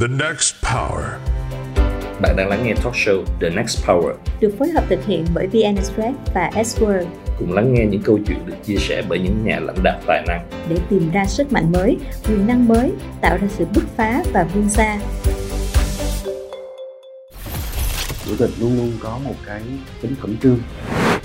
The Next Power. Bạn đang lắng nghe talk show The Next Power. được phối hợp thực hiện bởi VN Express và S-Word Cùng lắng nghe những câu chuyện được chia sẻ bởi những nhà lãnh đạo tài năng. để tìm ra sức mạnh mới, quyền năng mới, tạo ra sự bứt phá và vươn xa. chủ tịch luôn luôn có một cái tính khẩn trương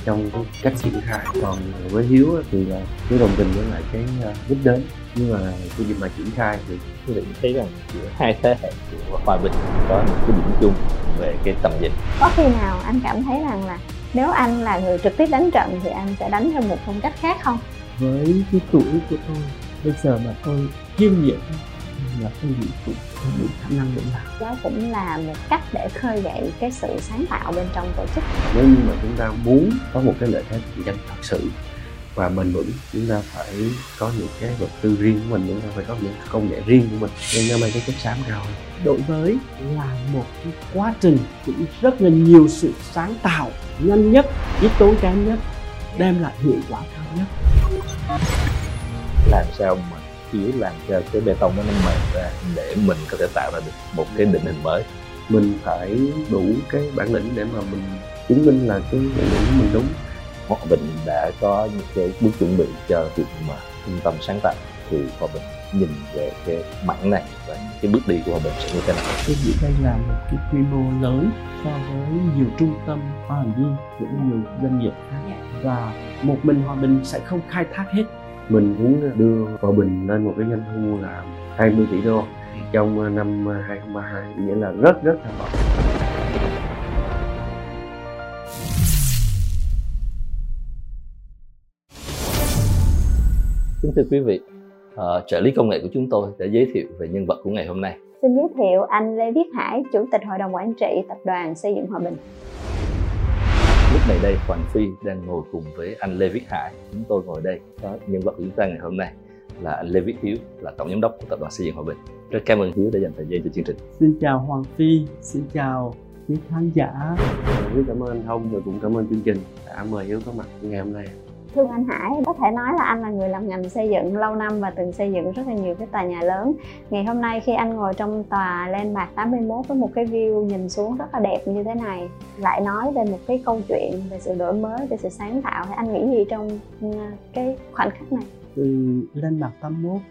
trong cái cách triển khai còn với hiếu thì là hiếu đồng tình với lại cái đích đến. Nhưng mà cái việc mà triển khai thì Quý vị thấy rằng giữa hai thế hệ của Hòa Bình có những cái điểm chung về cái tầm nhìn. có khi nào anh cảm thấy rằng là nếu anh là người trực tiếp đánh trận thì anh sẽ đánh theo một phong cách khác không? Với cái tuổi của tôi bây giờ mà tôi kiêm nhiệm là nghĩ cũng không đủ khả năng để làm đó cũng là một cách để khơi dậy cái sự sáng tạo bên trong tổ chức. Nếu như mà chúng ta muốn có một cái lợi thế cạnh tranh thật sự và bền vững chúng ta phải có những cái vật tư riêng của mình chúng ta phải có những công nghệ riêng của mình. Nên nó mang cái chất xám cao hơn đổi mới là một cái quá trình cũng rất là nhiều sự sáng tạo nhanh nhất ít tốn kém nhất đem lại hiệu quả cao nhất. Làm sao mà Hiếu làm cho cái bê tông nó mềm ra để mình có thể tạo ra được một cái định hình mới. mình phải đủ cái bản lĩnh để mà mình chứng minh là cái bản lĩnh của mình đúng Hòa Bình đã có những cái bước chuẩn bị cho việc mà trung tâm sáng tạo thì Hòa Bình nhìn về cái mảng này và cái bước đi của Hòa Bình sẽ như thế nào. tôi nghĩ đây là một cái quy mô lớn so với nhiều trung tâm R&D của nhiều doanh nghiệp khác và một mình hòa bình sẽ không khai thác hết mình muốn đưa Hòa Bình lên một cái doanh thu là 20 tỷ đô trong năm 2032 nghĩa là rất rất là bậc Kính thưa quý vị, ờ, trợ lý công nghệ của chúng tôi đã giới thiệu về nhân vật của ngày hôm nay. xin giới thiệu anh lê viết hải chủ tịch hội đồng quản trị tập đoàn xây dựng hòa bình này đây Hoàng Phi đang ngồi cùng với anh Lê Viết Hải. Chúng tôi ngồi đây có nhân vật của chúng ta ngày hôm nay là anh Lê Viết Hiếu, là tổng giám đốc của tập đoàn xây dựng Hòa Bình. Rất cảm ơn Hiếu đã dành thời gian cho chương trình. xin chào hoàng phi xin chào quý khán giả rất cảm ơn anh Thông và cũng cảm ơn chương trình đã mời Hiếu có mặt ngày hôm nay thương anh hải, có thể nói là anh là người làm ngành xây dựng lâu năm và từng xây dựng rất là nhiều cái tòa nhà lớn. Ngày hôm nay khi anh ngồi trong tòa Landmark 81 với một cái view nhìn xuống rất là đẹp như thế này, lại nói về một cái câu chuyện về sự đổi mới, về sự sáng tạo, thì anh nghĩ gì trong ừ, cái khoảnh khắc này? Từ lên 81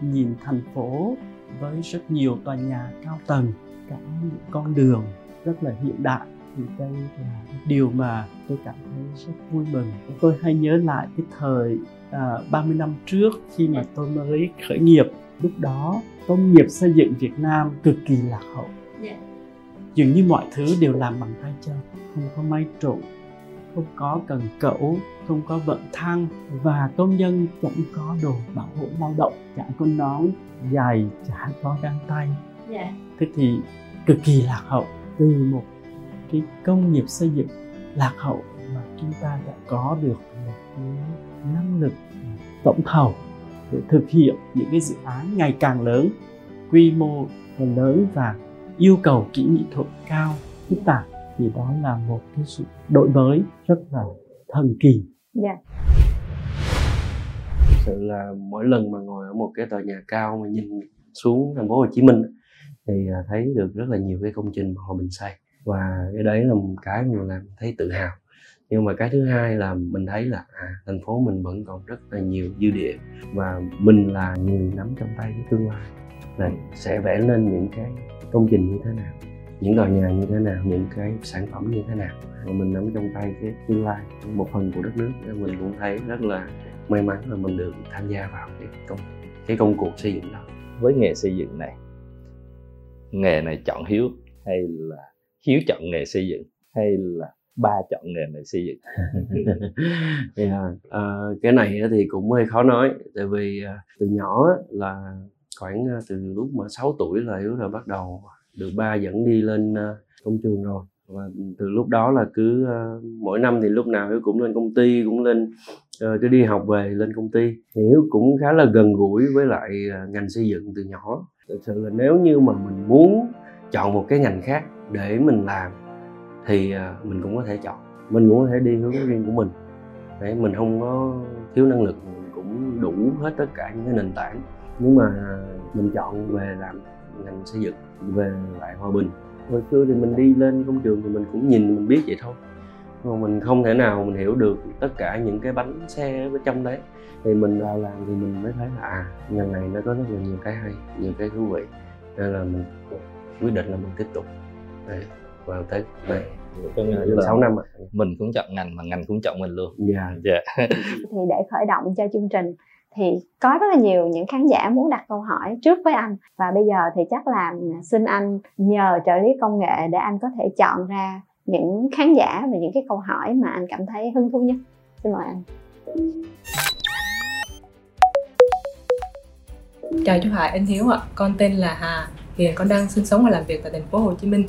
nhìn thành phố với rất nhiều tòa nhà cao tầng, cả những con đường rất là hiện đại thì đây là điều mà tôi cảm thấy rất vui mừng. Tôi hay nhớ lại cái thời à, 30 năm trước khi mà tôi mới khởi nghiệp. Lúc đó công nghiệp xây dựng Việt Nam cực kỳ lạc hậu. Dường như mọi thứ đều làm bằng tay chân không có máy trụ không có cần cẩu không có vận thang và công nhân chẳng có đồ bảo hộ lao động chẳng có nón giày chẳng có găng tay. Thế thì cực kỳ lạc hậu. Từ một cái công nghiệp xây dựng lạc hậu mà chúng ta đã có được một cái năng lực tổng thầu để thực hiện những cái dự án ngày càng lớn quy mô lớn và yêu cầu kỹ nghệ thuật cao. Phức tạp thì đó là một cái sự đổi mới rất là thần kỳ. Dạ. Thực sự là mỗi lần mà ngồi ở một cái tòa nhà cao mà nhìn xuống thành phố Hồ Chí Minh thì à, thấy được rất là nhiều cái công trình mà Hòa Bình xây và cái đấy là một cái mà làm thấy tự hào. Nhưng mà cái thứ hai là mình thấy là à, thành phố mình vẫn còn rất là nhiều dư địa và mình là người nắm trong tay cái tương lai. Là sẽ vẽ lên những cái công trình như thế nào những tòa nhà như thế nào những cái sản phẩm như thế nào. Và mình nắm trong tay cái tương lai một phần của đất nước nên mình cũng thấy rất là may mắn là mình được tham gia vào cái công cái công cuộc xây dựng đó. Với nghề xây dựng này, nghề này chọn Hiếu hay là Hiếu chọn nghề xây dựng hay là ba chọn nghề này xây dựng? yeah. Dạ, ờ, cái này thì cũng hơi khó nói tại vì ờ, từ nhỏ là khoảng ờ, từ lúc mà 6 tuổi là yếu là bắt đầu được ba dẫn đi lên ờ, công trường rồi và từ lúc đó là cứ mỗi năm thì lúc nào hiếu cũng lên công ty cũng lên ờ, cứ đi học về lên công ty thì hiếu cũng khá là gần gũi với lại ngành xây dựng từ nhỏ thực sự là nếu như mà mình muốn chọn một cái ngành khác để mình làm thì à, mình cũng có thể chọn. Mình cũng có thể đi hướng riêng của mình. Để mình không có thiếu năng lực, mình cũng đủ hết tất cả những cái nền tảng. Nhưng mà à, mình chọn về làm ngành xây dựng, về lại hòa bình. Hồi xưa thì mình đi lên công trường thì mình cũng nhìn, mình biết vậy thôi. Mà mình không thể nào mình hiểu được tất cả những cái bánh xe ở trong đấy. Thì mình vào làm thì mình mới thấy là à ngành này nó có rất là nhiều cái hay, nhiều cái thú vị. Nên là mình quyết định là mình tiếp tục đấy, vào tới này có nghĩa là 6 năm ạ. mình cũng chọn ngành mà ngành cũng chọn mình luôn. Dạ. Dạ. Thì để khởi động cho chương trình thì có rất là nhiều những khán giả muốn đặt câu hỏi trước với anh. Và bây giờ thì chắc là xin anh nhờ trợ lý công nghệ để anh có thể chọn ra những khán giả và những cái câu hỏi mà anh cảm thấy hứng thú nhất. Xin mời anh. Chào chú Hải, anh Hiếu ạ. Con tên là Hà. Hiện con đang sinh sống và làm việc tại thành phố Hồ Chí Minh.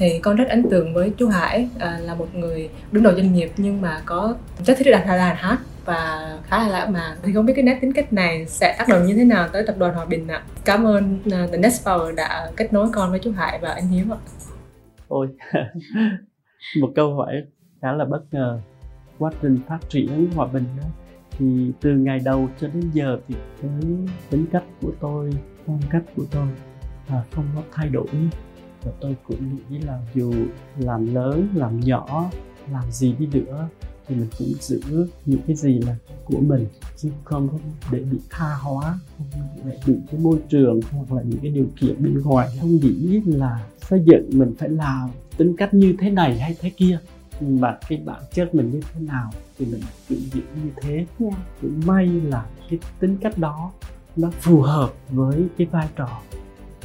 Thì con rất ấn tượng với chú Hải à, là một người đứng đầu doanh nghiệp nhưng mà có rất thích đàn đàn hát và khá là lãng mạn. Thì không biết cái nét tính cách này sẽ tác động như thế nào tới tập đoàn Hòa Bình ạ. Cảm ơn uh, The Next Power đã kết nối con với chú Hải và anh Hiếu ạ. ôi một câu hỏi khá là bất ngờ quá trình phát triển hòa bình đó, thì từ ngày đầu cho đến giờ thì cái tính cách của tôi phong cách của tôi à, không có thay đổi và tôi cũng nghĩ là dù làm lớn làm nhỏ làm gì đi nữa thì mình cũng giữ những cái gì là của mình chứ không để bị tha hóa không để bị cái môi trường hoặc là những cái điều kiện bên ngoài không nghĩ là xây dựng mình phải làm tính cách như thế này hay thế kia mà cái bản chất mình như thế nào thì mình cứ giữ như thế Dạ. cũng may là cái tính cách đó nó phù hợp với cái vai trò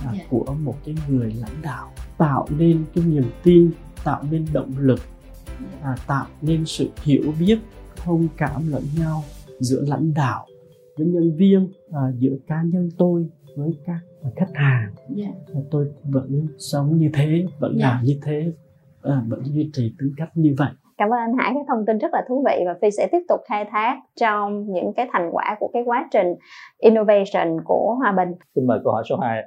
à, Dạ. của một cái người lãnh đạo tạo nên cái niềm tin tạo nên động lực à, tạo nên sự hiểu biết thông cảm lẫn nhau giữa lãnh đạo với nhân viên à, giữa cá nhân tôi với các khách hàng Và tôi vẫn sống như thế vẫn Dạ. làm như thế à, vẫn duy trì tính cách như vậy Cảm ơn anh Hải cái thông tin rất là thú vị và Phi sẽ tiếp tục khai thác trong những cái thành quả của cái quá trình innovation của Hòa Bình. xin mời câu hỏi số 2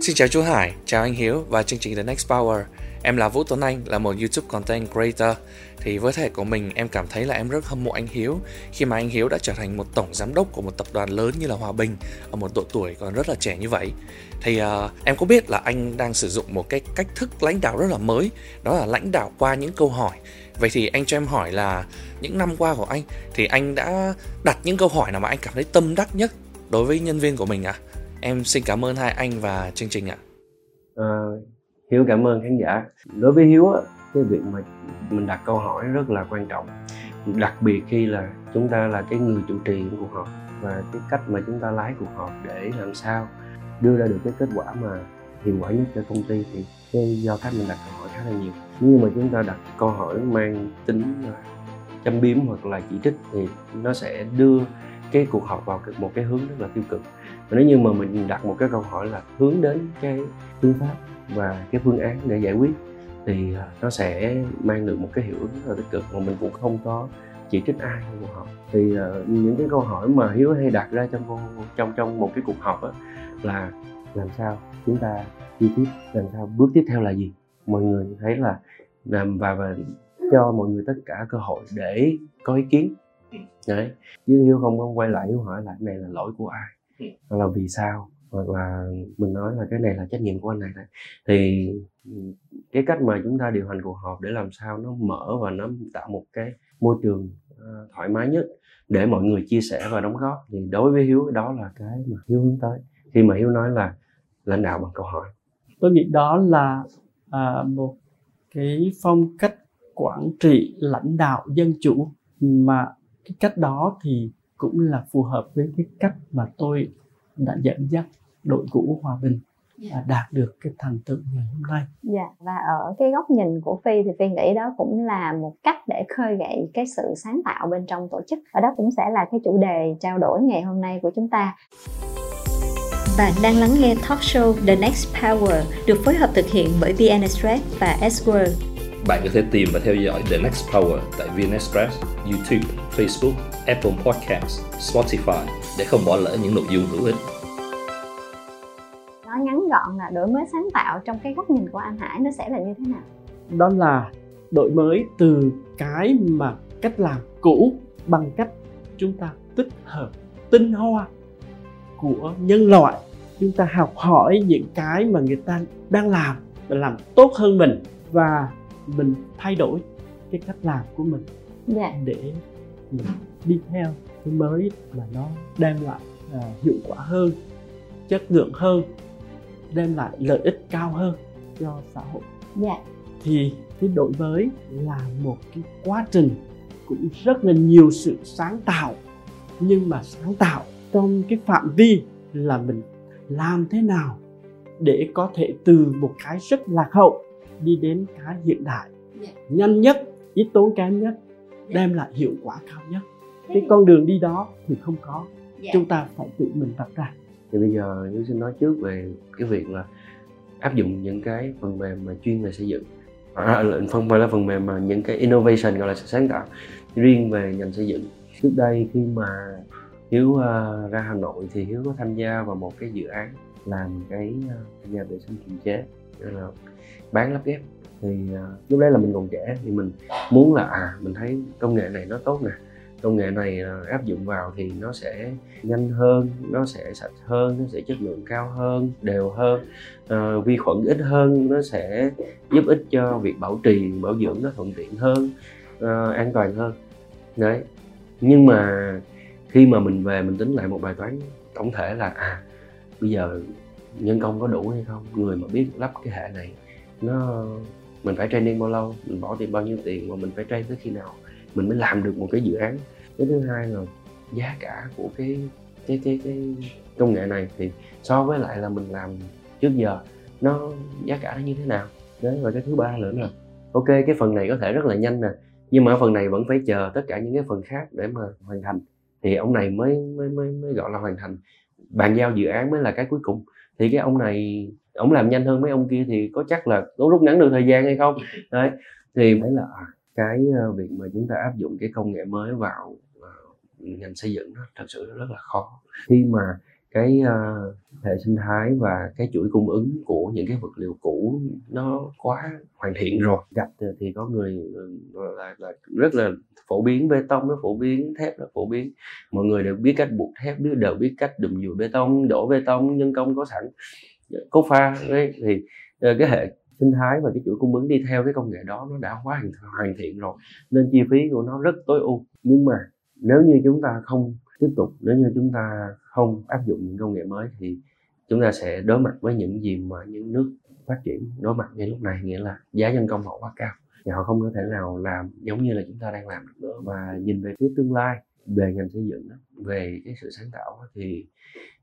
Xin chào chú Hải, chào anh Hiếu và chương trình The Next Power. Em là Vũ Tuấn Anh, là một YouTube content creator. Thì với thể của mình, em cảm thấy là em rất hâm mộ anh Hiếu khi mà anh Hiếu đã trở thành một tổng giám đốc của một tập đoàn lớn như là Hòa Bình ở một độ tuổi còn rất là trẻ như vậy. Thì uh, em có biết là anh đang sử dụng một cái cách thức lãnh đạo rất là mới, đó là lãnh đạo qua những câu hỏi. Vậy thì anh cho em hỏi là những năm qua của anh thì anh đã đặt những câu hỏi nào mà anh cảm thấy tâm đắc nhất đối với nhân viên của mình ạ? Em xin cảm ơn hai anh và chương trình ạ. Ờ, Hiếu cảm ơn khán giả đối với Hiếu á, cái việc mà mình đặt câu hỏi rất là quan trọng đặc biệt khi là chúng ta là cái người chủ trì của cuộc họp và cái cách mà chúng ta lái cuộc họp để làm sao đưa ra được cái kết quả mà hiệu quả nhất cho công ty thì cái do cách mình đặt câu hỏi khá là nhiều nhưng mà chúng ta đặt câu hỏi mang tính châm biếm hoặc là chỉ trích thì nó sẽ đưa cái cuộc họp vào một cái hướng rất là tiêu cực. Và nếu như mà mình đặt một cái câu hỏi là hướng đến cái phương pháp và cái phương án để giải quyết thì à, nó sẽ mang được một cái hiệu ứng rất là tích cực mà mình cũng không có chỉ trích ai trong cuộc họp thì uh, những cái câu hỏi mà hiếu hay đặt ra trong trong trong một cái cuộc họp á, là làm sao chúng ta đi tiếp làm sao bước tiếp theo là gì? Mọi người thấy là làm và và cho mọi người tất cả cơ hội để có ý kiến. Đấy. Chứ hiếu không có quay lại hiếu hỏi là cái này là lỗi của ai? Hoặc là vì sao? Hoặc là mình nói là cái này là trách nhiệm của anh này này thì, cái cách mà chúng ta điều hành cuộc họp để làm sao nó mở và nó tạo một cái môi trường ờ, thoải mái nhất để mọi người chia sẻ và đóng góp thì đối với hiếu, đó là cái mà hiếu hướng tới. Khi mà hiếu nói là lãnh đạo bằng câu hỏi. Tôi nghĩ đó là à, một cái phong cách quản trị lãnh đạo dân chủ mà cái cách đó thì cũng là phù hợp với cái cách mà tôi đã dẫn dắt đội ngũ hòa bình à, đạt được cái thành tựu ngày hôm nay. Dạ và ở cái góc nhìn của Phi thì Phi nghĩ đó cũng là một cách để khơi gậy cái sự sáng tạo bên trong tổ chức. Và đó cũng sẽ là cái chủ đề trao đổi ngày hôm nay của chúng ta. Bạn đang lắng nghe talk show The Next Power được phối hợp thực hiện bởi VN Express và S-World. Bạn có thể tìm và theo dõi The Next Power tại VN Express, YouTube, Facebook, Apple Podcasts, Spotify để không bỏ lỡ những nội dung hữu ích. Nói ngắn gọn là đổi mới sáng tạo trong cái góc nhìn của anh Hải nó sẽ là như thế nào? đó là đổi mới từ cái mà cách làm cũ bằng cách chúng ta tích hợp tinh hoa của nhân loại. Chúng ta học hỏi những cái mà người ta đang làm và làm tốt hơn mình và mình thay đổi cái cách làm của mình dạ. để mình đi theo cái mới mà nó đem lại à, hiệu quả hơn chất lượng hơn đem lại lợi ích cao hơn cho xã hội. Dạ. Thì cái đổi mới là một cái quá trình cũng rất là nhiều sự sáng tạo. Nhưng mà sáng tạo trong cái phạm vi là mình làm thế nào để có thể từ một cái rất lạc hậu đi đến cái hiện đại. Nhanh nhất ít tốn kém nhất đem lại hiệu quả cao nhất. Cái con đường đi đó thì không có. Chúng ta phải tự mình vạch ra. Thì bây giờ Hiếu xin nói trước về cái việc là áp dụng những cái phần mềm mà chuyên về xây dựng. À, là phần phải là phần mềm mà những cái innovation gọi là sáng tạo riêng về ngành xây dựng. Trước đây khi mà Hiếu uh, ra Hà Nội thì Hiếu có tham gia vào một cái dự án làm cái uh, nhà vệ sinh kiềm chế là bán lắp ghép. Thì uh, lúc đấy là mình còn trẻ thì mình muốn là à mình thấy công nghệ này nó tốt nè công nghệ này uh, áp dụng vào thì nó sẽ nhanh hơn nó sẽ sạch hơn nó sẽ chất lượng cao hơn đều hơn uh, vi khuẩn ít hơn nó sẽ giúp ích cho việc bảo trì bảo dưỡng nó thuận tiện hơn uh, an toàn hơn. Đấy. Nhưng mà khi mà mình về, mình tính lại một bài toán tổng thể là à bây giờ nhân công có đủ hay không? Người mà biết lắp cái hệ này, nó, mình phải training bao lâu? Mình bỏ tiền, bao nhiêu tiền mà mình phải train tới khi nào? Mình mới làm được một cái dự án. Cái thứ hai là giá cả của cái cái cái cái công nghệ này thì so với lại là mình làm trước giờ, nó, giá cả nó như thế nào? Đấy, và cái thứ ba nữa là, ok, cái phần này có thể rất là nhanh nè, nhưng mà phần này vẫn phải chờ tất cả những cái phần khác để mà hoàn thành thì ông này mới mới mới, mới gọi là hoàn thành bàn giao dự án mới là cái cuối cùng. Thì cái ông này ông làm nhanh hơn mấy ông kia thì có chắc là có rút ngắn được thời gian hay không? Đấy thì đấy là à, cái ờ, việc mà chúng ta áp dụng cái công nghệ mới vào ngành xây dựng nó thật sự rất là khó. Khi mà cái uh, hệ sinh thái và cái chuỗi cung ứng của những cái vật liệu cũ nó quá hoàn thiện rồi. Gạch thì có người ờ, là, là rất là phổ biến bê tông nó phổ biến thép nó phổ biến. Mọi người đều biết cách buộc thép biết đều biết cách đùm dùi bê tông đổ bê tông nhân công có sẵn có pha đấy. Thì ờ, cái hệ sinh thái và cái chuỗi cung ứng đi theo cái công nghệ đó nó đã quá hoàn thiện rồi nên chi phí của nó rất tối ưu. Nhưng mà nếu như chúng ta không tiếp tục, nếu như chúng ta không áp dụng những công nghệ mới thì chúng ta sẽ đối mặt với những gì mà những nước phát triển đối mặt ngay lúc này, nghĩa là giá nhân công họ quá cao và họ không có thể nào làm giống như là chúng ta đang làm được nữa. Và nhìn về phía tương lai, về ngành xây dựng về cái sự sáng tạo thì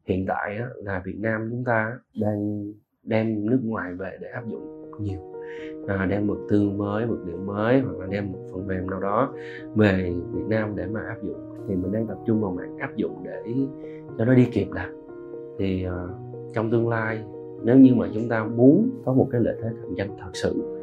hiện tại là Việt Nam chúng ta đang đem nước ngoài về để áp dụng nhiều à, đem mực tư mới mực liệu mới hoặc là đem một phần mềm nào đó về Việt Nam để mà áp dụng. Thì mình đang tập trung vào mạng áp dụng để cho nó đi kịp đã. Thì à, trong tương lai nếu như mà chúng ta muốn có một cái lợi thế cạnh tranh thật sự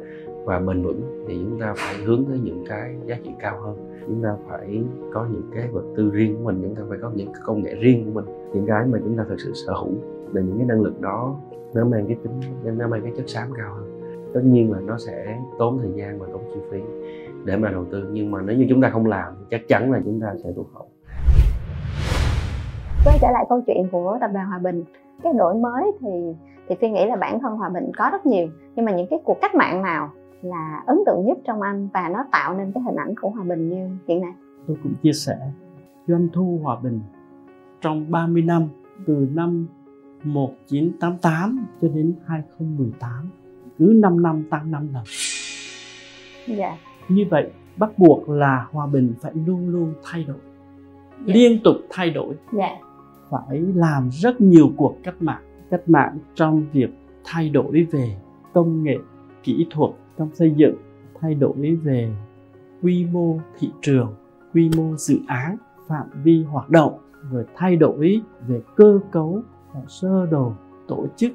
và bền vững thì chúng ta phải hướng tới những cái giá trị cao hơn. Chúng ta phải có những cái vật tư riêng của mình chúng ta phải có những cái công nghệ riêng của mình những cái mà chúng ta thực sự sở hữu. Và những cái năng lực đó nó mang cái tính nó mang cái chất xám cao hơn tất nhiên là nó sẽ tốn thời gian và tốn chi phí để mà đầu tư. Nhưng mà nếu như chúng ta không làm chắc chắn là chúng ta sẽ tụt hậu. Quay trở lại câu chuyện của tập đoàn Hòa Bình. Cái đổi mới thì thì phi nghĩ là bản thân Hòa Bình có rất nhiều nhưng mà những cái cuộc cách mạng nào là ấn tượng nhất trong anh và nó tạo nên cái hình ảnh của Hòa Bình như hiện nay? Tôi cũng chia sẻ doanh thu Hòa Bình trong 30 năm từ năm 1988 cho đến 2018 cứ 5 năm tăng 5 lần. Dạ. Như vậy bắt buộc là hòa bình phải luôn luôn thay đổi. Dạ. Liên tục thay đổi. Dạ. Phải làm rất nhiều cuộc cách mạng, cách mạng trong việc thay đổi về công nghệ, kỹ thuật trong xây dựng, thay đổi về quy mô thị trường, quy mô dự án, phạm vi hoạt động, rồi thay đổi về cơ cấu, sơ đồ, tổ chức,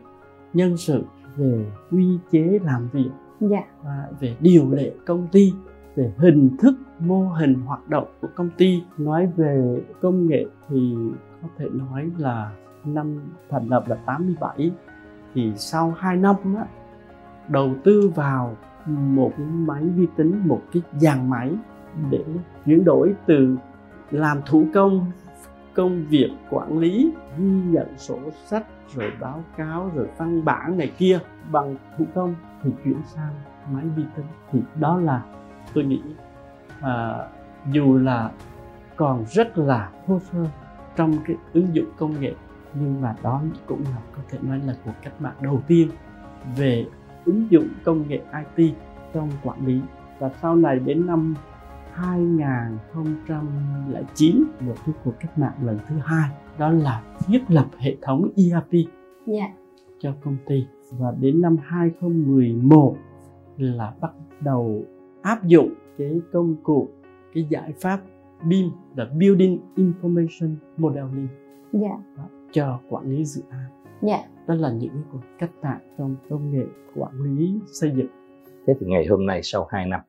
nhân sự về quy chế làm việc dạ. và về điều lệ công ty về hình thức mô hình hoạt động của công ty nói về công nghệ thì có thể nói là năm thành lập là 87 thì sau 2 năm á, đầu tư vào một cái máy vi tính một cái dàn máy để chuyển đổi từ làm thủ công công việc quản lý ghi nhận sổ sách rồi báo cáo rồi văn bản này kia bằng thủ công thì chuyển sang máy vi tính. Thì đó là tôi nghĩ à, dù là còn rất là thô sơ trong cái ứng dụng công nghệ nhưng mà đó cũng là có thể nói là cuộc cách mạng đầu tiên về ứng dụng công nghệ IT trong quản lý. Và sau này đến năm 2009 một cái cuộc cách mạng lần thứ hai đó là thiết lập hệ thống ERP dạ. cho công ty. Và đến năm 2011 là bắt đầu áp dụng cái công cụ cái giải pháp BIM là Building Information Modeling. Dạ. Cho quản lý dự án. Dạ. Đó là những cái cuộc cách mạng trong công nghệ quản lý xây dựng. Thế thì ngày hôm nay sau 2 năm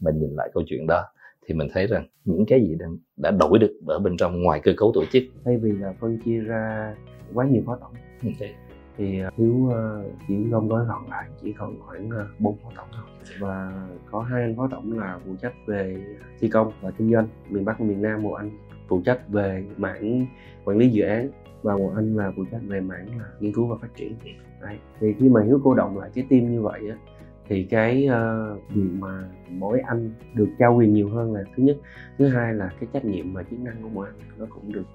mình nhìn lại câu chuyện đó thì mình thấy rằng những cái gì đang đã đổi được ở bên trong ngoài cơ cấu tổ chức thay vì là phân chia ra quá nhiều phó tổng okay. thì uh, thiếu uh, chỉ gom gói gọn lại chỉ còn khoảng uh, bốn phó tổng thôi và có hai phó tổng là phụ trách về thi công và kinh doanh miền bắc và miền nam một anh phụ trách về mảng quản lý dự án và một anh là phụ trách về mảng là nghiên cứu và phát triển Đấy. thì khi mà hiếu cô động lại cái team như vậy á thì cái ờ, uh, việc mà mỗi anh được trao quyền nhiều hơn là thứ nhất thứ hai là cái trách nhiệm và chức năng của mỗi anh nó cũng được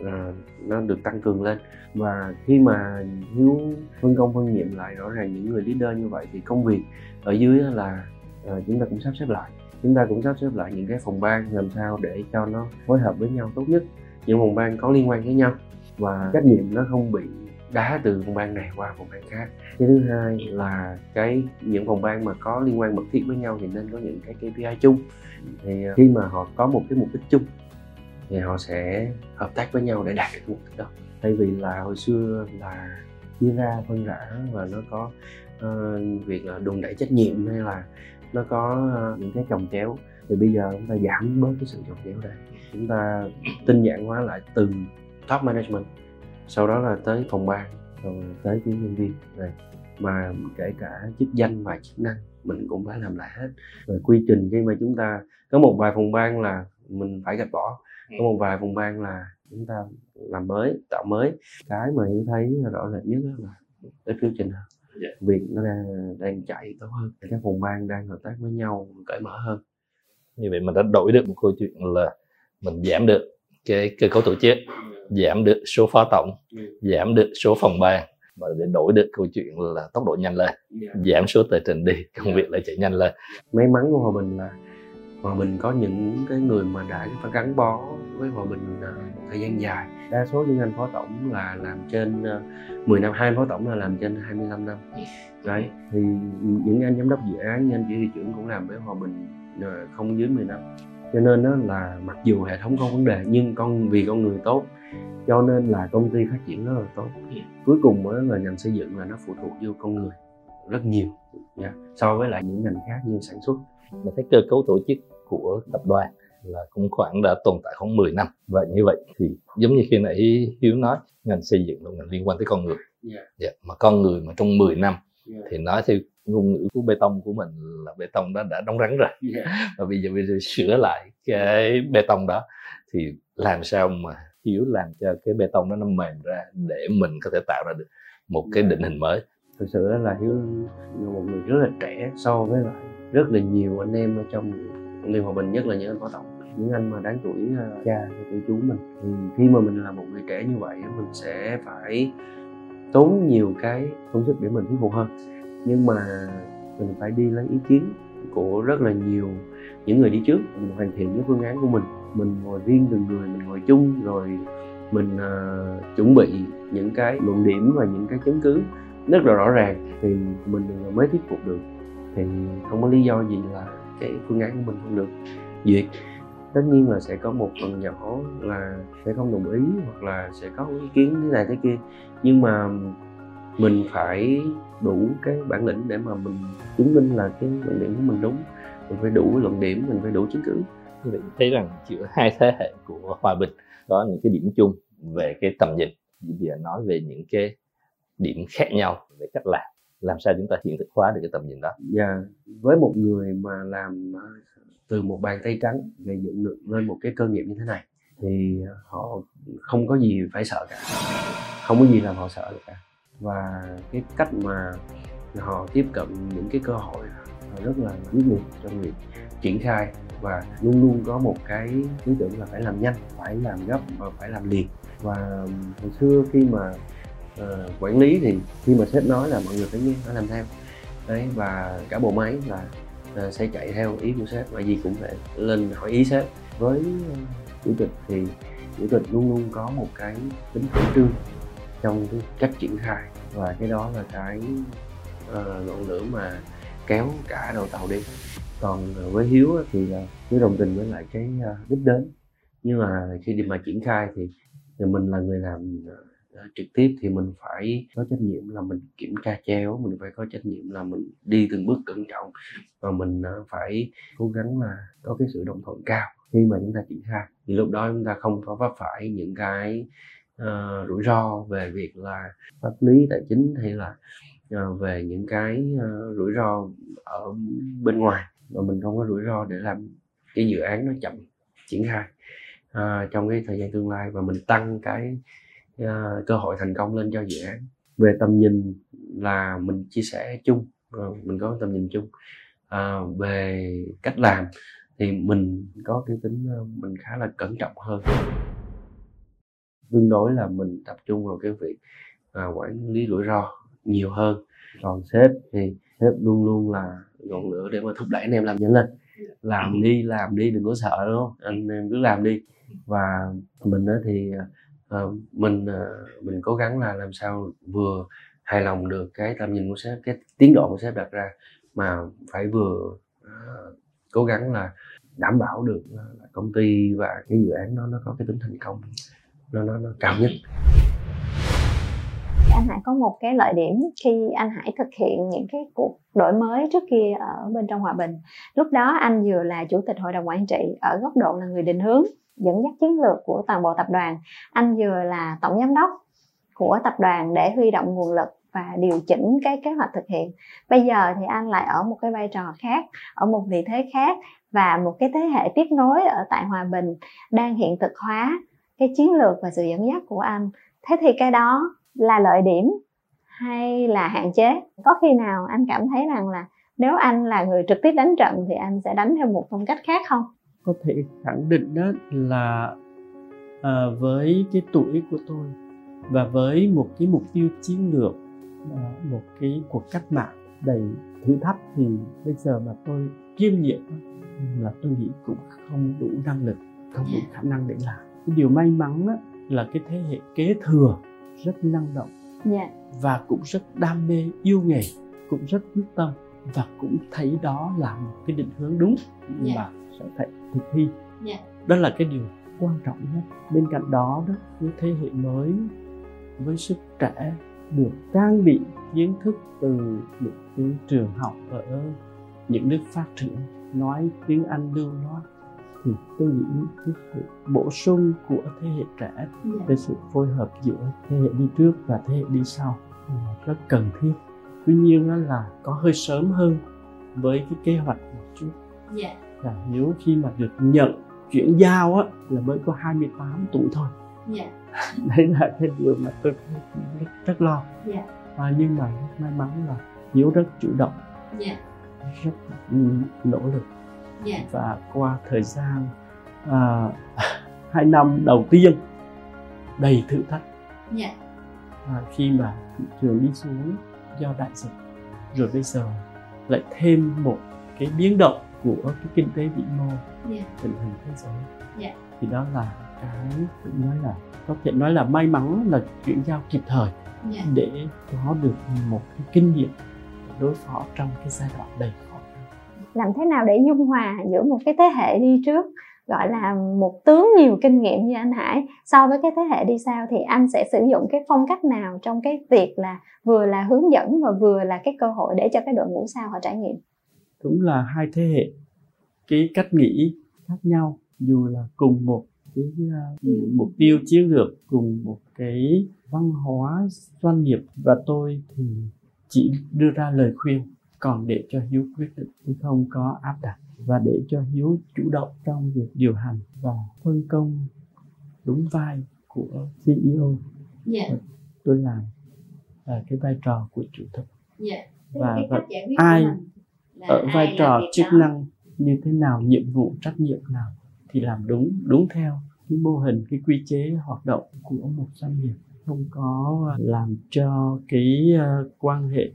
uh, nó được tăng cường lên. Và khi mà hiếu phân công phân nhiệm lại rõ ràng những người leader như vậy thì công việc ở dưới là uh, chúng ta cũng sắp xếp lại. Chúng ta cũng sắp xếp lại những cái phòng ban làm sao để cho nó phối hợp với nhau tốt nhất. Những phòng ban có liên quan với nhau và trách nhiệm nó không bị đá từ phòng ban này qua phòng ban khác. Cái thứ hai là cái những phòng ban mà có liên quan mật thiết với nhau thì nên có những cái KPI chung. Thì ờ, khi mà họ có một cái mục đích chung thì họ sẽ hợp tác với nhau để đạt được mục đích đó. Thay vì là hồi xưa là chia ra phân rã và nó có uh, việc là đùn đẩy trách nhiệm hay là nó có uh, những cái chồng chéo thì bây giờ chúng ta giảm bớt cái sự chồng chéo đây chúng ta tinh giản hóa lại từ top management sau đó là tới phòng ban rồi tới cái nhân viên này. Mà kể cả chức danh và chức năng mình cũng phải làm lại hết. Rồi quy trình khi mà chúng ta có một vài phòng ban là mình phải gạch bỏ có một vài phòng ban là chúng ta làm mới tạo mới. Cái mà hiểu thấy rõ rệt nhất là cái phiếu trình yeah. việc nó đang đang chạy tốt hơn các phòng ban đang hợp tác với nhau cởi mở hơn. Như vậy mình đã đổi được một câu chuyện là mình giảm được cái cơ cấu tổ chức giảm được số phó tổng giảm được số phòng ban. Và để đổi được câu chuyện là tốc độ nhanh lên giảm số tờ trình đi công việc lại chạy nhanh lên. May mắn của hòa bình là hòa bình có những cái người mà đã phải gắn bó với hòa bình một thời gian dài. Đa số những anh phó tổng là làm trên 10 năm hai phó tổng là làm trên 25 năm. Đấy thì những anh giám đốc dự án như anh chỉ huy trưởng cũng làm với hòa bình không dưới 10 năm cho nên đó là mặc dù hệ thống có vấn đề nhưng con vì con người tốt cho nên là công ty phát triển rất là tốt cuối cùng mới là ngành xây dựng là nó phụ thuộc vô con người rất nhiều yeah. so với lại những ngành khác như sản xuất mình thấy cơ cấu tổ chức của tập đoàn là cũng khoảng đã tồn tại khoảng 10 năm và như vậy thì giống như khi nãy Hiếu nói ngành xây dựng là ngành liên quan tới con người yeah. Yeah. mà con người mà trong 10 năm yeah. thì nói theo ngôn ngữ của bê tông của mình là bê tông đó đã đóng rắn rồi. Yeah. và bây giờ bây giờ sửa lại cái bê tông đó. Thì làm sao mà hiếu làm cho cái bê tông đó nó mềm ra để mình có thể tạo ra được một cái định hình mới? Thực sự là hiếu là một người rất là trẻ so với lại rất là nhiều anh em ở trong liên hòa bình nhất là những anh phó tổng những anh mà đáng tuổi uh, cha tuổi chú mình. Thì khi mà mình là một người trẻ như vậy mình sẽ phải tốn nhiều cái công sức để mình thuyết phục hơn. Nhưng mà mình phải đi lấy ý kiến của rất là nhiều những người đi trước mình hoàn thiện cái phương án của mình. Mình ngồi riêng từng người mình ngồi chung rồi mình uh, chuẩn bị những cái luận điểm và những cái chứng cứ rất là rõ ràng thì mình mới thuyết phục được. Thì không có lý do gì là cái phương án của mình không được. Duyệt tất nhiên là sẽ có một phần nhỏ là sẽ không đồng ý hoặc là sẽ có ý kiến thế này thế kia. Nhưng mà mình phải đủ cái bản lĩnh để mà mình chứng minh là cái luận điểm của mình đúng. Mình phải đủ luận điểm mình phải đủ chứng cứ. Như vậy thấy rằng giữa hai thế hệ của hòa bình có những cái điểm chung về cái tầm nhìn. Bây giờ nói về những cái điểm khác nhau về cách làm. Làm sao chúng ta hiện thực hóa được cái tầm nhìn đó? Dạ yeah. với một người mà làm từ một bàn tay trắng gây dựng được lên một cái cơ nghiệp như thế này thì họ không có gì phải sợ cả. Không có gì làm họ sợ được cả. Và cái cách mà họ tiếp cận những cái cơ hội rất là quyết liệt trong việc triển khai và luôn luôn có một cái ý tưởng là phải làm nhanh phải làm gấp và phải làm liền. Và hồi xưa khi mà uh, quản lý thì khi mà sếp nói là mọi người phải nghe phải làm theo. Đấy và cả bộ máy là Ờ, sẽ chạy theo ý của sếp. Và gì cũng phải lên hỏi ý sếp. Với ờ, chủ tịch thì chủ tịch luôn luôn có một cái tính khẩn trương trong cái cách triển khai. Và cái đó là cái uh, ngọn lửa mà kéo cả đầu tàu đi. Còn với hiếu thì là cứ đồng tình với lại cái đích đến. Nhưng mà khi đi mà triển khai thì, thì mình là người làm Ờ, trực tiếp thì mình phải có trách nhiệm là mình kiểm tra chéo mình phải có trách nhiệm là mình đi từng bước cẩn trọng và mình ờ, phải cố gắng là có cái sự đồng thuận cao khi mà chúng ta triển khai. Thì lúc đó chúng ta không có vấp phải những cái uh, rủi ro về việc là pháp lý tài chính hay là uh, về những cái uh, rủi ro ở bên ngoài. Và mình không có rủi ro để làm cái dự án nó chậm triển khai uh, trong cái thời gian tương lai và mình tăng cái uh, cơ hội thành công lên cho dự án. Về tầm nhìn là mình chia sẻ chung uh, mình có tầm nhìn chung. Uh, về cách làm thì mình có cái tính mình khá là cẩn trọng hơn. Tương đối là mình tập trung vào cái việc uh, quản lý rủi ro nhiều hơn. Còn sếp thì sếp luôn luôn là ngọn lửa để mà thúc đẩy anh em làm nhanh lên. Làm đi làm đi đừng có sợ đúng không? Anh em cứ làm đi. Và mình đó thì uh, mình uh, mình cố gắng là làm sao vừa hài lòng được cái tầm nhìn của sếp cái tiến độ của sếp đặt ra mà phải vừa uh, cố gắng là đảm bảo được là công ty và cái dự án đó nó có cái tính thành công nó nó, nó cao nhất anh Hải có một cái lợi điểm khi anh Hải thực hiện những cái cuộc đổi mới trước kia ở bên trong Hòa Bình. Lúc đó anh vừa là chủ tịch hội đồng quản trị ở góc độ là người định hướng, dẫn dắt chiến lược của toàn bộ tập đoàn. Anh vừa là tổng giám đốc của tập đoàn để huy động nguồn lực và điều chỉnh cái kế hoạch thực hiện. Bây giờ thì anh lại ở một cái vai trò khác, ở một vị thế khác và một cái thế hệ tiếp nối ở tại Hòa Bình đang hiện thực hóa cái chiến lược và sự dẫn dắt của anh. Thế thì cái đó là lợi điểm hay là hạn chế có khi nào anh cảm thấy rằng là nếu anh là người trực tiếp đánh trận thì anh sẽ đánh theo một phong cách khác không có thể khẳng định đó là à, với cái tuổi của tôi và với một cái mục tiêu chiến lược à, một cái cuộc cách mạng đầy thử thách thì bây giờ mà tôi kiêm nhiệm là tôi nghĩ cũng không đủ năng lực không đủ khả năng để làm cái điều may mắn đó là cái thế hệ kế thừa rất năng động yeah. Dạ. và cũng rất đam mê yêu nghề cũng rất quyết tâm và cũng thấy đó là một cái định hướng đúng yeah. Dạ. mà sẽ phải thực thi yeah. Dạ. đó là cái điều quan trọng nhất bên cạnh đó đó với thế hệ mới với sức trẻ được trang bị kiến thức từ những cái trường học ở những nước phát triển nói tiếng Anh lưu loát thì tôi nghĩ cái sự bổ sung của thế hệ trẻ yeah. Dạ. cái sự phối hợp giữa thế hệ đi trước và thế hệ đi sau là rất cần thiết tuy nhiên là có hơi sớm hơn với cái kế hoạch một chút yeah. Dạ. là nếu khi mà được nhận chuyển giao á là mới có 28 tuổi thôi yeah. Dạ. đấy là cái điều mà tôi rất, rất lo yeah. à, nhưng mà rất may mắn là hiếu rất chủ động yeah. rất nỗ lực yeah. Dạ. và qua thời gian à, hai năm đầu tiên đầy thử thách yeah. Dạ. à, khi mà thị trường đi xuống do đại dịch rồi bây giờ lại thêm một cái biến động của cái kinh tế vĩ mô yeah. Dạ. tình hình thế giới yeah. thì đó là cái cũng nói là có thể nói là may mắn là chuyển giao kịp thời yeah. để có được một cái kinh nghiệm đối phó trong cái giai đoạn đầy khó làm thế nào để dung hòa giữa một cái thế hệ đi trước gọi là một tướng nhiều kinh nghiệm như anh Hải so với cái thế hệ đi sau thì anh sẽ sử dụng cái phong cách nào trong cái việc là vừa là hướng dẫn và vừa là cái cơ hội để cho cái đội ngũ sau họ trải nghiệm đúng là hai thế hệ cái cách nghĩ khác nhau dù là cùng một cái uh, mục tiêu chiến lược cùng một cái văn hóa doanh nghiệp. Và tôi thì chỉ đưa ra lời khuyên còn để cho hiếu quyết định thì không có áp đặt và để cho hiếu chủ động trong việc điều hành và phân công đúng vai của CEO dạ. Tôi làm à, cái vai trò của chủ tịch. Dạ. Và, và ai mình? là ở ai vai trò chức đó. năng như thế nào nhiệm vụ trách nhiệm nào thì làm đúng đúng theo cái mô hình cái quy chế hoạt động của một doanh nghiệp không có làm cho cái ờ, quan hệ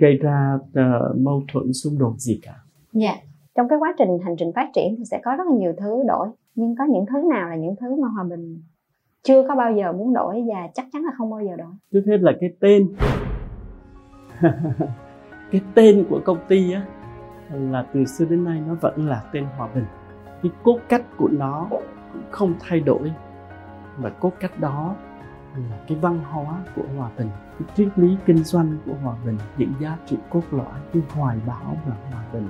gây ra ờ, mâu thuẫn xung đột gì cả Dạ. Trong cái quá trình hành trình phát triển thì sẽ có rất là nhiều thứ đổi nhưng có những thứ nào là những thứ mà Hòa Bình chưa có bao giờ muốn đổi và chắc chắn là không bao giờ đổi. trước hết là cái tên cái tên của công ty á là từ xưa đến nay nó vẫn là tên Hòa Bình. Cái cốt cách của nó cũng không thay đổi. Mà cốt cách đó là cái văn hóa của Hòa Bình, cái triết lý kinh doanh của Hòa Bình, những giá trị cốt lõi, cái hoài bão và Hòa Bình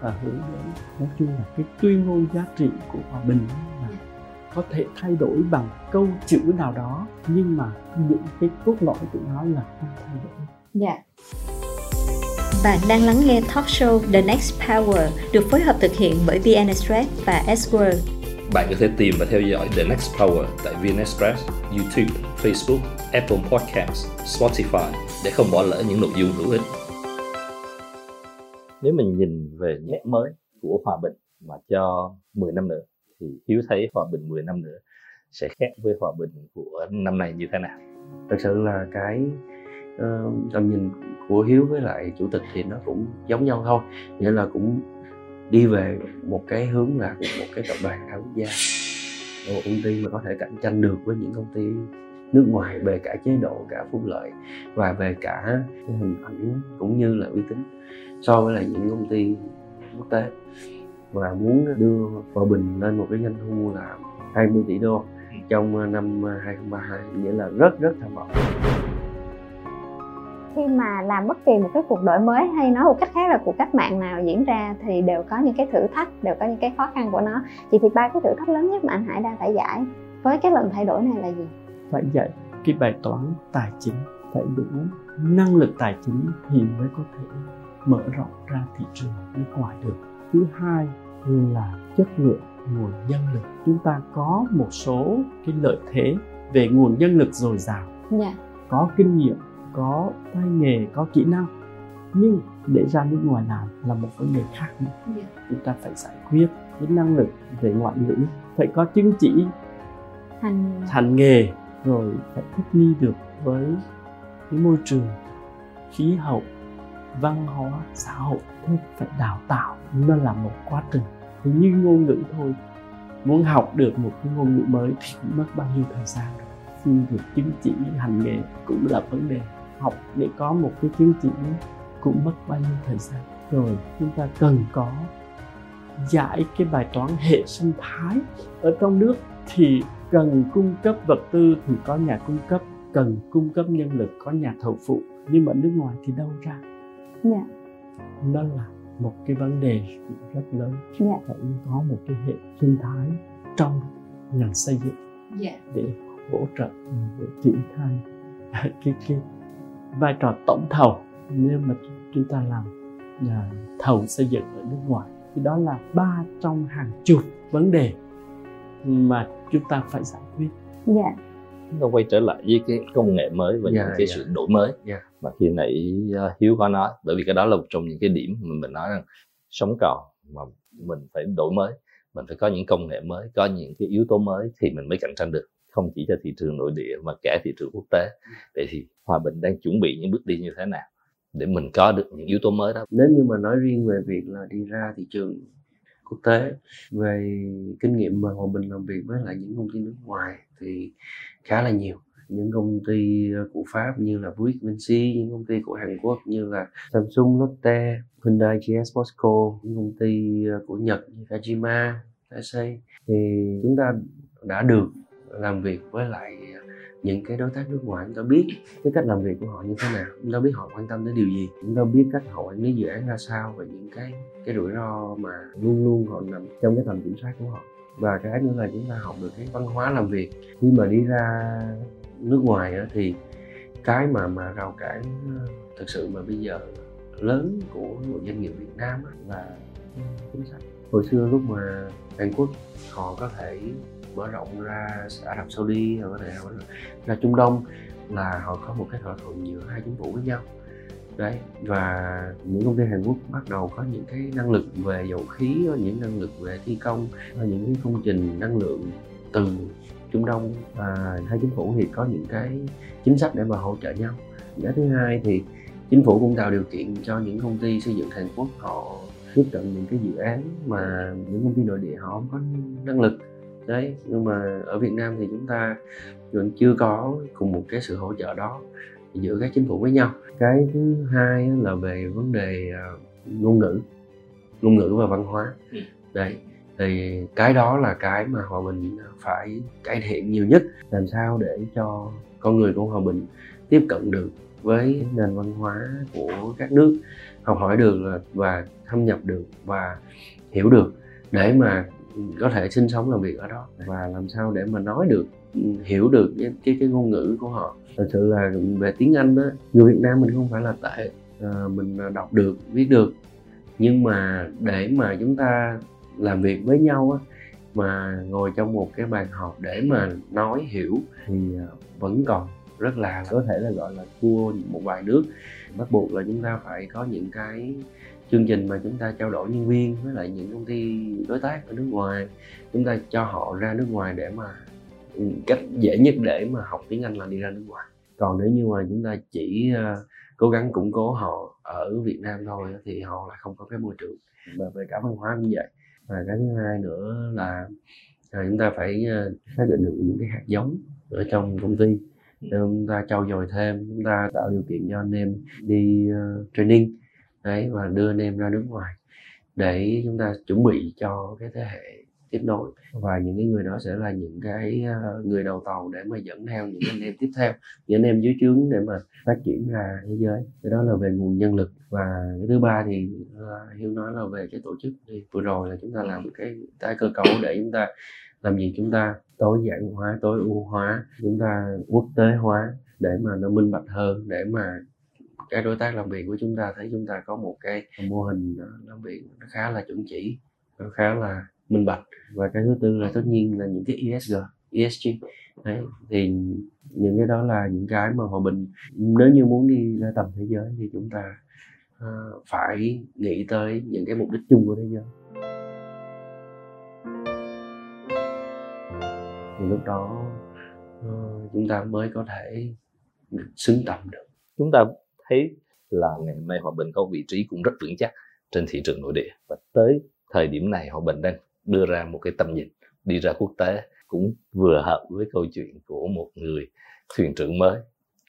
và hướng đến. Nói chung là cái tuyên ngôn giá trị của Hòa Bình là có thể thay đổi bằng câu chữ nào đó, nhưng mà những cái cốt lõi của nó là không thay đổi. Dạ. Bạn đang lắng nghe talk show The Next Power được phối hợp thực hiện bởi VN Express và S-World. Bạn có thể tìm và theo dõi The Next Power tại VN Express, YouTube, Facebook, Apple Podcasts, Spotify để không bỏ lỡ những nội dung hữu ích. Nếu mình nhìn về nét mới của Hòa Bình mà cho 10 năm nữa thì Hiếu thấy Hòa Bình 10 năm nữa sẽ khác với Hòa Bình của năm nay như thế nào? thật sự là cái ờ, tầm nhìn của hiếu với lại chủ tịch thì nó cũng giống nhau thôi. Nghĩa là cũng đi về một cái hướng là một cái tập đoàn đa quốc gia. Một công ty mà có thể cạnh tranh được với những công ty nước ngoài về cả chế độ, cả phúc lợi và về cả cái hình ảnh cũng như là uy tín so với lại những công ty quốc tế. Và muốn đưa hòa bình lên một cái doanh thu là 20 tỷ đô trong năm 2032 nghĩa là rất rất tham vọng. Khi mà làm bất kỳ một cái cuộc đổi mới hay nói một cách khác là cuộc cách mạng nào diễn ra thì đều có những cái thử thách, đều có những cái khó khăn của nó. Vậy thì ba cái thử thách lớn nhất mà anh Hải đang phải giải với cái lần thay đổi này là gì? phải dạy cái bài toán tài chính phải đủ năng lực tài chính thì mới có thể mở rộng ra thị trường nước ngoài được thứ hai là chất lượng nguồn nhân lực chúng ta có một số cái lợi thế về nguồn nhân lực dồi dào Dạ. có kinh nghiệm có tay nghề có kỹ năng nhưng để ra nước ngoài làm là một vấn đề khác nữa. Dạ. chúng ta phải giải quyết cái năng lực về ngoại ngữ phải có chứng chỉ Hành thành nghề rồi phải thích nghi được với cái môi trường khí hậu văn hóa xã hội. Thế phải đào tạo nó là một quá trình. Thì như ngôn ngữ thôi muốn học được một cái ngôn ngữ mới thì cũng mất bao nhiêu thời gian. Rồi xin được chứng chỉ hành nghề cũng là vấn đề học để có một cái chứng chỉ cũng mất bao nhiêu thời gian rồi chúng ta cần có giải cái bài toán hệ sinh thái ở trong nước thì cần cung cấp vật tư thì có nhà cung cấp cần cung cấp nhân lực có nhà thầu phụ nhưng mà nước ngoài thì đâu ra Dạ. nó là một cái vấn đề rất lớn Dạ. phải có một cái hệ sinh thái trong ngành xây dựng Dạ. để hỗ trợ để triển khai cái cái vai trò tổng thầu nếu mà chúng ta làm là thầu xây dựng ở nước ngoài thì đó là ba trong hàng chục vấn đề mà chúng ta phải giải quyết Dạ. Chúng ta quay trở lại với cái công nghệ mới và Dạ, những cái dạ. sự đổi mới Dạ. mà khi nãy uh, Hiếu có nói bởi vì cái đó là một trong những cái điểm mà mình nói rằng sống còn mà mình phải đổi mới mình phải có những công nghệ mới có những cái yếu tố mới thì mình mới cạnh tranh được không chỉ cho thị trường nội địa mà cả thị trường quốc tế. Vậy thì Hòa Bình đang chuẩn bị những bước đi như thế nào để mình có được những yếu tố mới đó? Nếu như mà nói riêng về việc là đi ra thị trường quốc tế về kinh nghiệm mà hòa bình làm việc với lại những công ty nước ngoài thì khá là nhiều. Những công ty của pháp như là buick, Vinci những công ty của Hàn Quốc như là Samsung Lotte Hyundai GS Bosco những công ty của Nhật như Kajima Taisei thì chúng ta đã được làm việc với lại à, những cái đối tác nước ngoài. Chúng ta biết cái cách làm việc của họ như thế nào, chúng ta biết họ quan tâm đến điều gì, chúng ta biết cách họ quản lý dự án ra sao và những cái cái rủi ro mà luôn luôn họ nằm trong cái tầm kiểm soát của họ. Và cái nữa là chúng ta học được cái văn hóa làm việc. Khi mà đi ra nước ngoài thì cái mà mà rào cản à, thực sự mà bây giờ lớn của một doanh nghiệp Việt Nam là chính sách. Hồi xưa lúc mà Hàn Quốc họ có thể mở rộng ra Ả Rập Saudi rồi có thể ra Trung Đông, là họ có một cái thỏa thuận giữa hai chính phủ với nhau. Đấy, và những công ty Hàn Quốc bắt đầu có những cái năng lực về dầu khí những năng lực về thi công những cái công trình năng lượng từ Trung Đông, và hai chính phủ thì có những cái chính sách để mà hỗ trợ nhau. Cái thứ hai thì chính phủ cũng tạo điều kiện cho những công ty xây dựng Hàn Quốc họ tiếp cận những cái dự án mà những công ty nội địa họ không có năng lực đấy nhưng mà ở Việt Nam thì chúng ta vẫn chưa có cùng một cái sự hỗ trợ đó giữa các chính phủ với nhau. Cái thứ hai là về vấn đề à, ngôn ngữ ngôn ngữ và văn hóa. Ừ. đây thì cái đó là cái mà hòa bình phải cải thiện nhiều nhất. Làm sao để cho con người của hòa bình tiếp cận được với nền văn hóa của các nước học hỏi được và thâm nhập được và hiểu được để mà có thể sinh sống làm việc ở đó và làm sao để mà nói được ừ, hiểu được cái cái, ngôn ngữ của họ. Thật sự là về tiếng anh đó người việt nam mình không phải là tệ à, mình đọc được viết được. Nhưng mà để mà chúng ta làm việc với nhau á mà ngồi trong một cái bàn họp để mà nói hiểu thì à, vẫn còn rất là có thể là gọi là thua một vài nước. Bắt buộc là chúng ta phải có những cái chương trình mà chúng ta trao đổi nhân viên với lại những công ty đối tác ở nước ngoài. Chúng ta cho họ ra nước ngoài để mà ừ, cách dễ nhất để mà học tiếng Anh là đi ra nước ngoài. Còn nếu như mà chúng ta chỉ uh, cố gắng củng cố họ ở Việt Nam thôi thì họ lại không có cái môi trường. Và về cả văn hóa cũng vậy. Và cái thứ hai nữa là uh, chúng ta phải uh, xác định được những cái hạt giống ở trong công ty. Chúng ta trau dồi thêm chúng ta tạo điều kiện cho anh em đi uh, training đấy, và đưa anh em ra nước ngoài. Để chúng ta chuẩn bị cho cái thế hệ tiếp nối. Và những cái người đó sẽ là những cái ờ, người đầu tàu để mà dẫn theo những anh em tiếp theo, những anh em dưới trướng để mà phát triển ra thế giới. Cái đó là về nguồn nhân lực. Và cái thứ ba thì ờ, hiếu nói là về cái tổ chức thì vừa rồi là chúng ta làm cái tái cơ cấu để chúng ta làm gì? Chúng ta tối giản hóa, tối ưu hóa. Chúng ta quốc tế hóa để mà nó minh bạch hơn, để mà các đối tác làm việc của chúng ta thấy chúng ta có một cái mô hình làm việc nó khá là chuẩn chỉ nó khá là minh bạch. Và cái thứ tư là tất nhiên là những cái ESG ESG đấy thì những cái đó là những cái mà hòa bình nếu như muốn đi ra tầm thế giới thì chúng ta uh, phải nghĩ tới những cái mục đích chung của thế giới. Thì lúc đó uh, chúng ta mới có thể xứng tầm được. Chúng ta thấy là ngày hôm nay hòa bình có vị trí cũng rất vững chắc trên thị trường nội địa. Và tới thời điểm này hòa bình đang đưa ra một cái tầm nhìn, đi ra quốc tế cũng vừa hợp với câu chuyện của một người thuyền trưởng mới,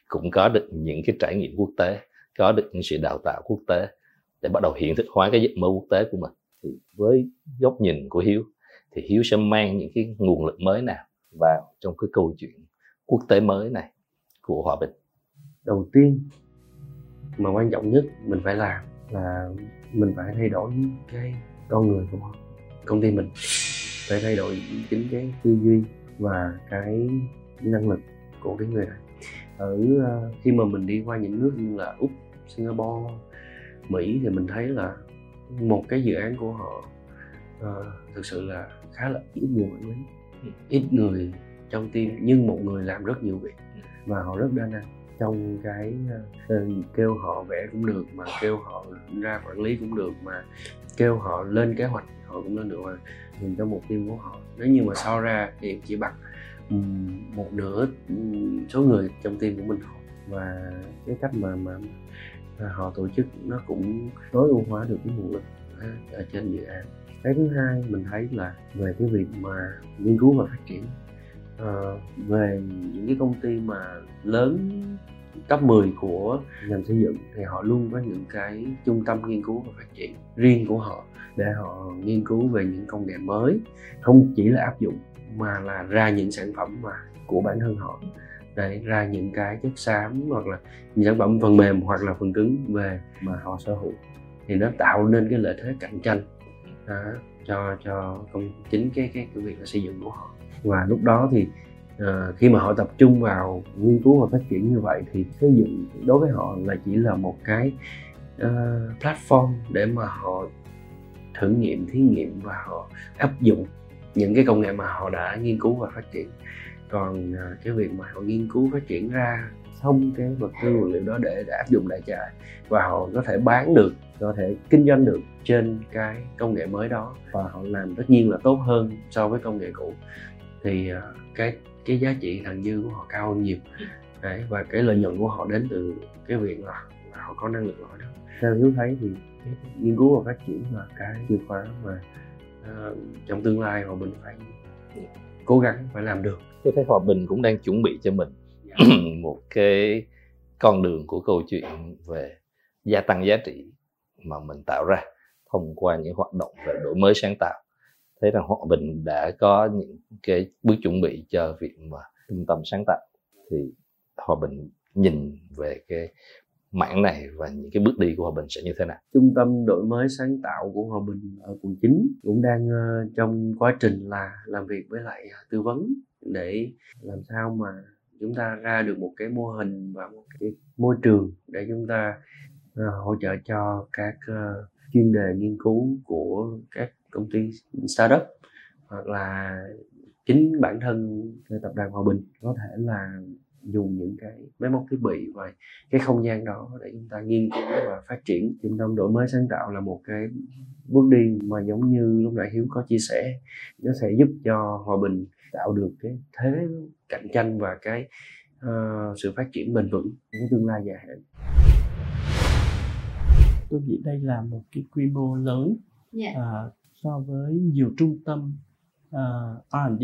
cũng có được những cái trải nghiệm quốc tế, có được những sự đào tạo quốc tế để bắt đầu hiện thực hóa cái giấc mơ quốc tế của mình. Thì với góc nhìn của hiếu, thì hiếu sẽ mang những cái nguồn lực mới nào vào trong cái câu chuyện quốc tế mới này của hòa bình? Đầu tiên mà quan trọng nhất mình phải làm là mình phải thay đổi cái con người của công ty mình phải thay đổi chính cái tư duy và cái năng lực của cái người này. Ở uh, khi mà mình đi qua những nước như là úc singapore mỹ thì mình thấy là một cái dự án của họ uh, thực sự là khá là ít người quản lý ít người trong team nhưng một người làm rất nhiều việc và họ rất đa năng trong cái uh, kêu họ vẽ cũng được mà kêu họ ra quản lý cũng được mà kêu họ lên kế hoạch họ cũng lên được mà. Nhìn cho một team của họ nếu như mà so ra thì chỉ bằng một nửa số người trong team của mình và cái cách mà mà họ tổ chức nó cũng tối ưu hóa được cái nguồn lực ờ, ở trên dự án. Cái thứ hai mình thấy là về cái việc mà nghiên cứu và phát triển uh, về những cái công ty mà lớn top 10 của ngành xây dựng thì họ luôn có những cái trung tâm nghiên cứu và phát triển riêng của họ để họ nghiên cứu về những công nghệ mới. Không chỉ là áp dụng mà là ra những sản phẩm mà của bản thân họ. Để ra những cái chất xám hoặc là những sản phẩm phần mềm hoặc là phần cứng về mà họ sở hữu. Thì nó tạo nên cái lợi thế cạnh tranh đó, cho cho công chính cái cái cái việc là xây dựng của họ và lúc đó thì uh, khi mà họ tập trung vào nghiên cứu và phát triển như vậy thì xây dựng đối với họ là chỉ là một cái uh, platform để mà họ thử nghiệm thí nghiệm và họ áp dụng những cái công nghệ mà họ đã nghiên cứu và phát triển. Còn uh, cái việc mà họ nghiên cứu phát triển ra xong cái vật tư vật liệu đó để, để áp dụng đại trà và họ có thể bán được có thể kinh doanh được trên cái công nghệ mới đó và họ làm tất nhiên là tốt hơn so với công nghệ cũ thì à, cái cái giá trị thặng dư của họ cao hơn nhiều. Đấy, và cái lợi nhuận của họ đến từ cái việc là, là họ có năng lực lõi đó. Theo hiếu thấy thì nghiên cứu và phát triển là cái chìa khóa mà uh, trong tương lai họ mình phải cố gắng phải làm được. Tôi thấy hòa bình cũng đang chuẩn bị cho mình một cái con đường của câu chuyện về gia tăng giá trị mà mình tạo ra thông qua những hoạt động về đổi mới sáng tạo thấy rằng hòa bình đã có những cái bước chuẩn bị cho việc mà trung tâm sáng tạo. Thì hòa bình nhìn về cái mảng này và những cái bước đi của hòa bình sẽ như thế nào? Trung tâm đổi mới sáng tạo của hòa bình ở quận 9 cũng đang ờ, trong quá trình là làm việc với lại à, tư vấn để làm sao mà chúng ta ra được một cái mô hình và một cái môi trường để chúng ta ờ, hỗ trợ cho các ờ, chuyên đề nghiên cứu của các công ty startup hoặc là chính bản thân tập đoàn hòa bình có thể là dùng những cái máy móc thiết bị và cái không gian đó để chúng ta nghiên cứu và phát triển trung tâm đổi mới sáng tạo là một cái bước đi mà giống như lúc nãy hiếu có chia sẻ nó sẽ giúp cho hòa bình tạo được cái thế cạnh tranh và cái uh, sự phát triển bền vững cái tương lai dài hạn tôi nghĩ đây là một cái quy mô lớn yeah. uh, so với nhiều trung tâm uh, R&D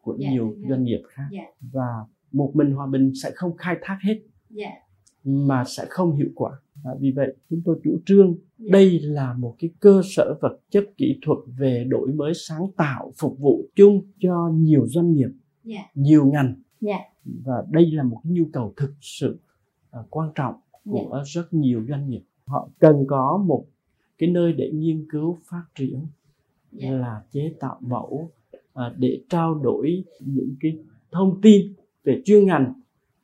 của yeah, nhiều yeah. doanh nghiệp khác yeah. và một mình hòa bình sẽ không khai thác hết yeah. mà sẽ không hiệu quả à, vì vậy chúng tôi chủ trương yeah. đây là một cái cơ sở vật chất kỹ thuật về đổi mới sáng tạo phục vụ chung cho nhiều doanh nghiệp yeah. nhiều ngành yeah. và đây là một cái nhu cầu thực sự uh, quan trọng của yeah. rất nhiều doanh nghiệp họ cần có một cái nơi để nghiên cứu phát triển yeah. là chế tạo mẫu uh, để trao đổi những cái thông tin về chuyên ngành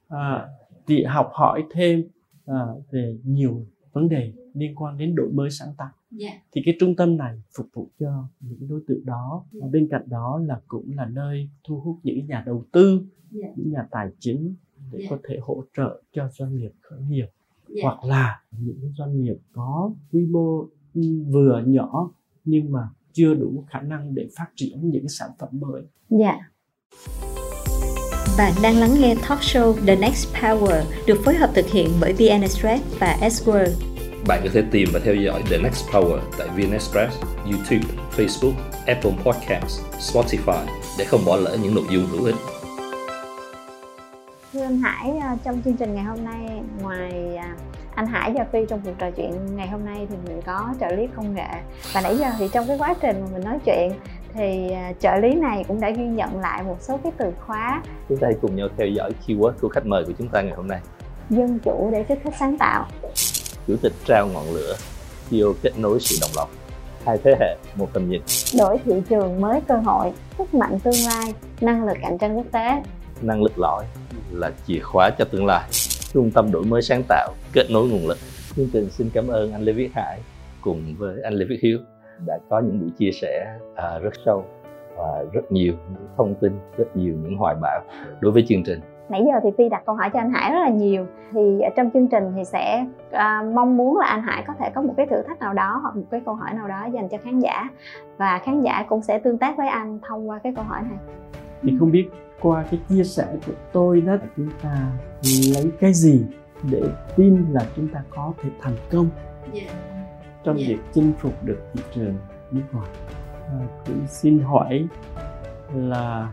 à, thì học hỏi thêm à, về nhiều vấn đề liên quan đến đổi mới sáng tạo yeah. Dạ. thì cái trung tâm này phục vụ cho những đối tượng đó và bên cạnh đó là cũng là nơi thu hút những nhà đầu tư yeah. Dạ. những nhà tài chính để yeah. Dạ. có thể hỗ trợ cho doanh nghiệp khởi nghiệp yeah. hoặc là những doanh nghiệp có quy mô ừ, vừa nhỏ nhưng mà chưa đủ khả năng để phát triển những sản phẩm mới. Dạ. Yeah. Bạn đang lắng nghe talk show The Next Power được phối hợp thực hiện bởi VN Express và S-World. Bạn có thể tìm và theo dõi The Next Power tại VN Express, YouTube, Facebook, Apple Podcasts, Spotify để không bỏ lỡ những nội dung hữu ích. Thưa anh Hải, à, trong chương trình ngày hôm nay, ngoài à, anh Hải và Phi trong cuộc trò chuyện ngày hôm nay thì mình có trợ lý công nghệ. Và nãy giờ thì trong cái quá trình mà mình nói chuyện thì à, trợ lý này cũng đã ghi nhận lại một số cái từ khóa. Chúng ta hãy cùng nhau theo dõi keyword của khách mời của chúng ta ngày hôm nay. Dân chủ để kích thích sáng tạo. Chủ tịch trao ngọn lửa CEO kết nối sự đồng lòng. Hai thế hệ một tầm nhìn. Đổi thị trường mới cơ hội sức mạnh tương lai năng lực cạnh tranh quốc tế. Năng lực lõi là chìa khóa cho tương lai. Trung tâm đổi mới sáng tạo kết nối nguồn lực. Chương trình xin cảm ơn anh Lê Viết Hải cùng với anh Lê Viết Hiếu đã có những buổi chia sẻ à, rất sâu và rất nhiều những thông tin rất nhiều những hoài bão đối với chương trình. Nãy giờ thì phi đặt câu hỏi cho anh hải rất là nhiều. Thì ở trong chương trình thì sẽ à, mong muốn là anh hải có thể có một cái thử thách nào đó hoặc một cái câu hỏi nào đó dành cho khán giả. Và khán giả cũng sẽ tương tác với anh thông qua cái câu hỏi này. Thì không biết qua cái chia sẻ của tôi đó chúng ta lấy cái gì để tin là chúng ta có thể thành công yeah dạ trong yeah. Dạ. việc chinh phục được thị trường nước ngoài à, cũng xin hỏi là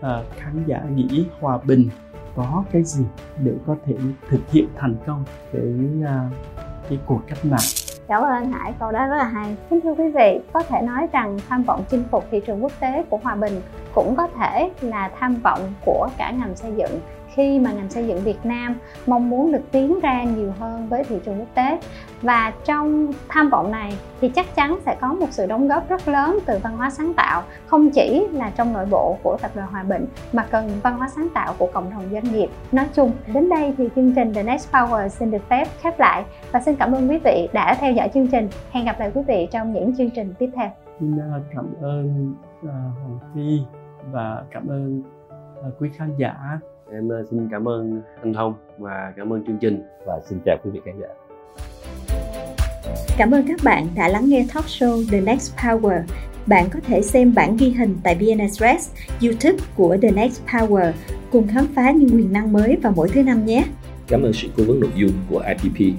à, khán giả nghĩ hòa bình có cái gì để có thể thực hiện thành công cái à, cái cuộc cách mạng Cảm ơn anh Hải, câu đó rất là hay. Kính thưa quý vị, có thể nói rằng tham vọng chinh phục thị trường quốc tế của Hòa Bình cũng có thể là tham vọng của cả ngành xây dựng khi mà ngành xây dựng Việt Nam mong muốn được tiến ra nhiều hơn với thị trường quốc tế. Và trong tham vọng này thì chắc chắn sẽ có một sự đóng góp rất lớn từ văn hóa sáng tạo không chỉ là trong nội bộ của tập đoàn Hòa Bình mà cần văn hóa sáng tạo của cộng đồng doanh nghiệp. Nói chung đến đây thì chương trình The Next Power xin được phép khép lại. Và xin cảm ơn quý vị đã theo dõi chương trình. Hẹn gặp lại quý vị trong những chương trình tiếp theo. Xin à, cảm ơn à, uh, Hoàng Phi và cảm ơn uh, quý khán giả. Em uh, xin cảm ơn anh Thông và cảm ơn chương trình và xin chào quý vị khán giả. Cảm ơn các bạn đã lắng nghe talk show The Next Power. Bạn có thể xem bản ghi hình tại VN Express, YouTube của The Next Power cùng khám phá những quyền năng mới vào mỗi thứ năm nhé. Cảm ơn sự cố vấn nội dung của IPP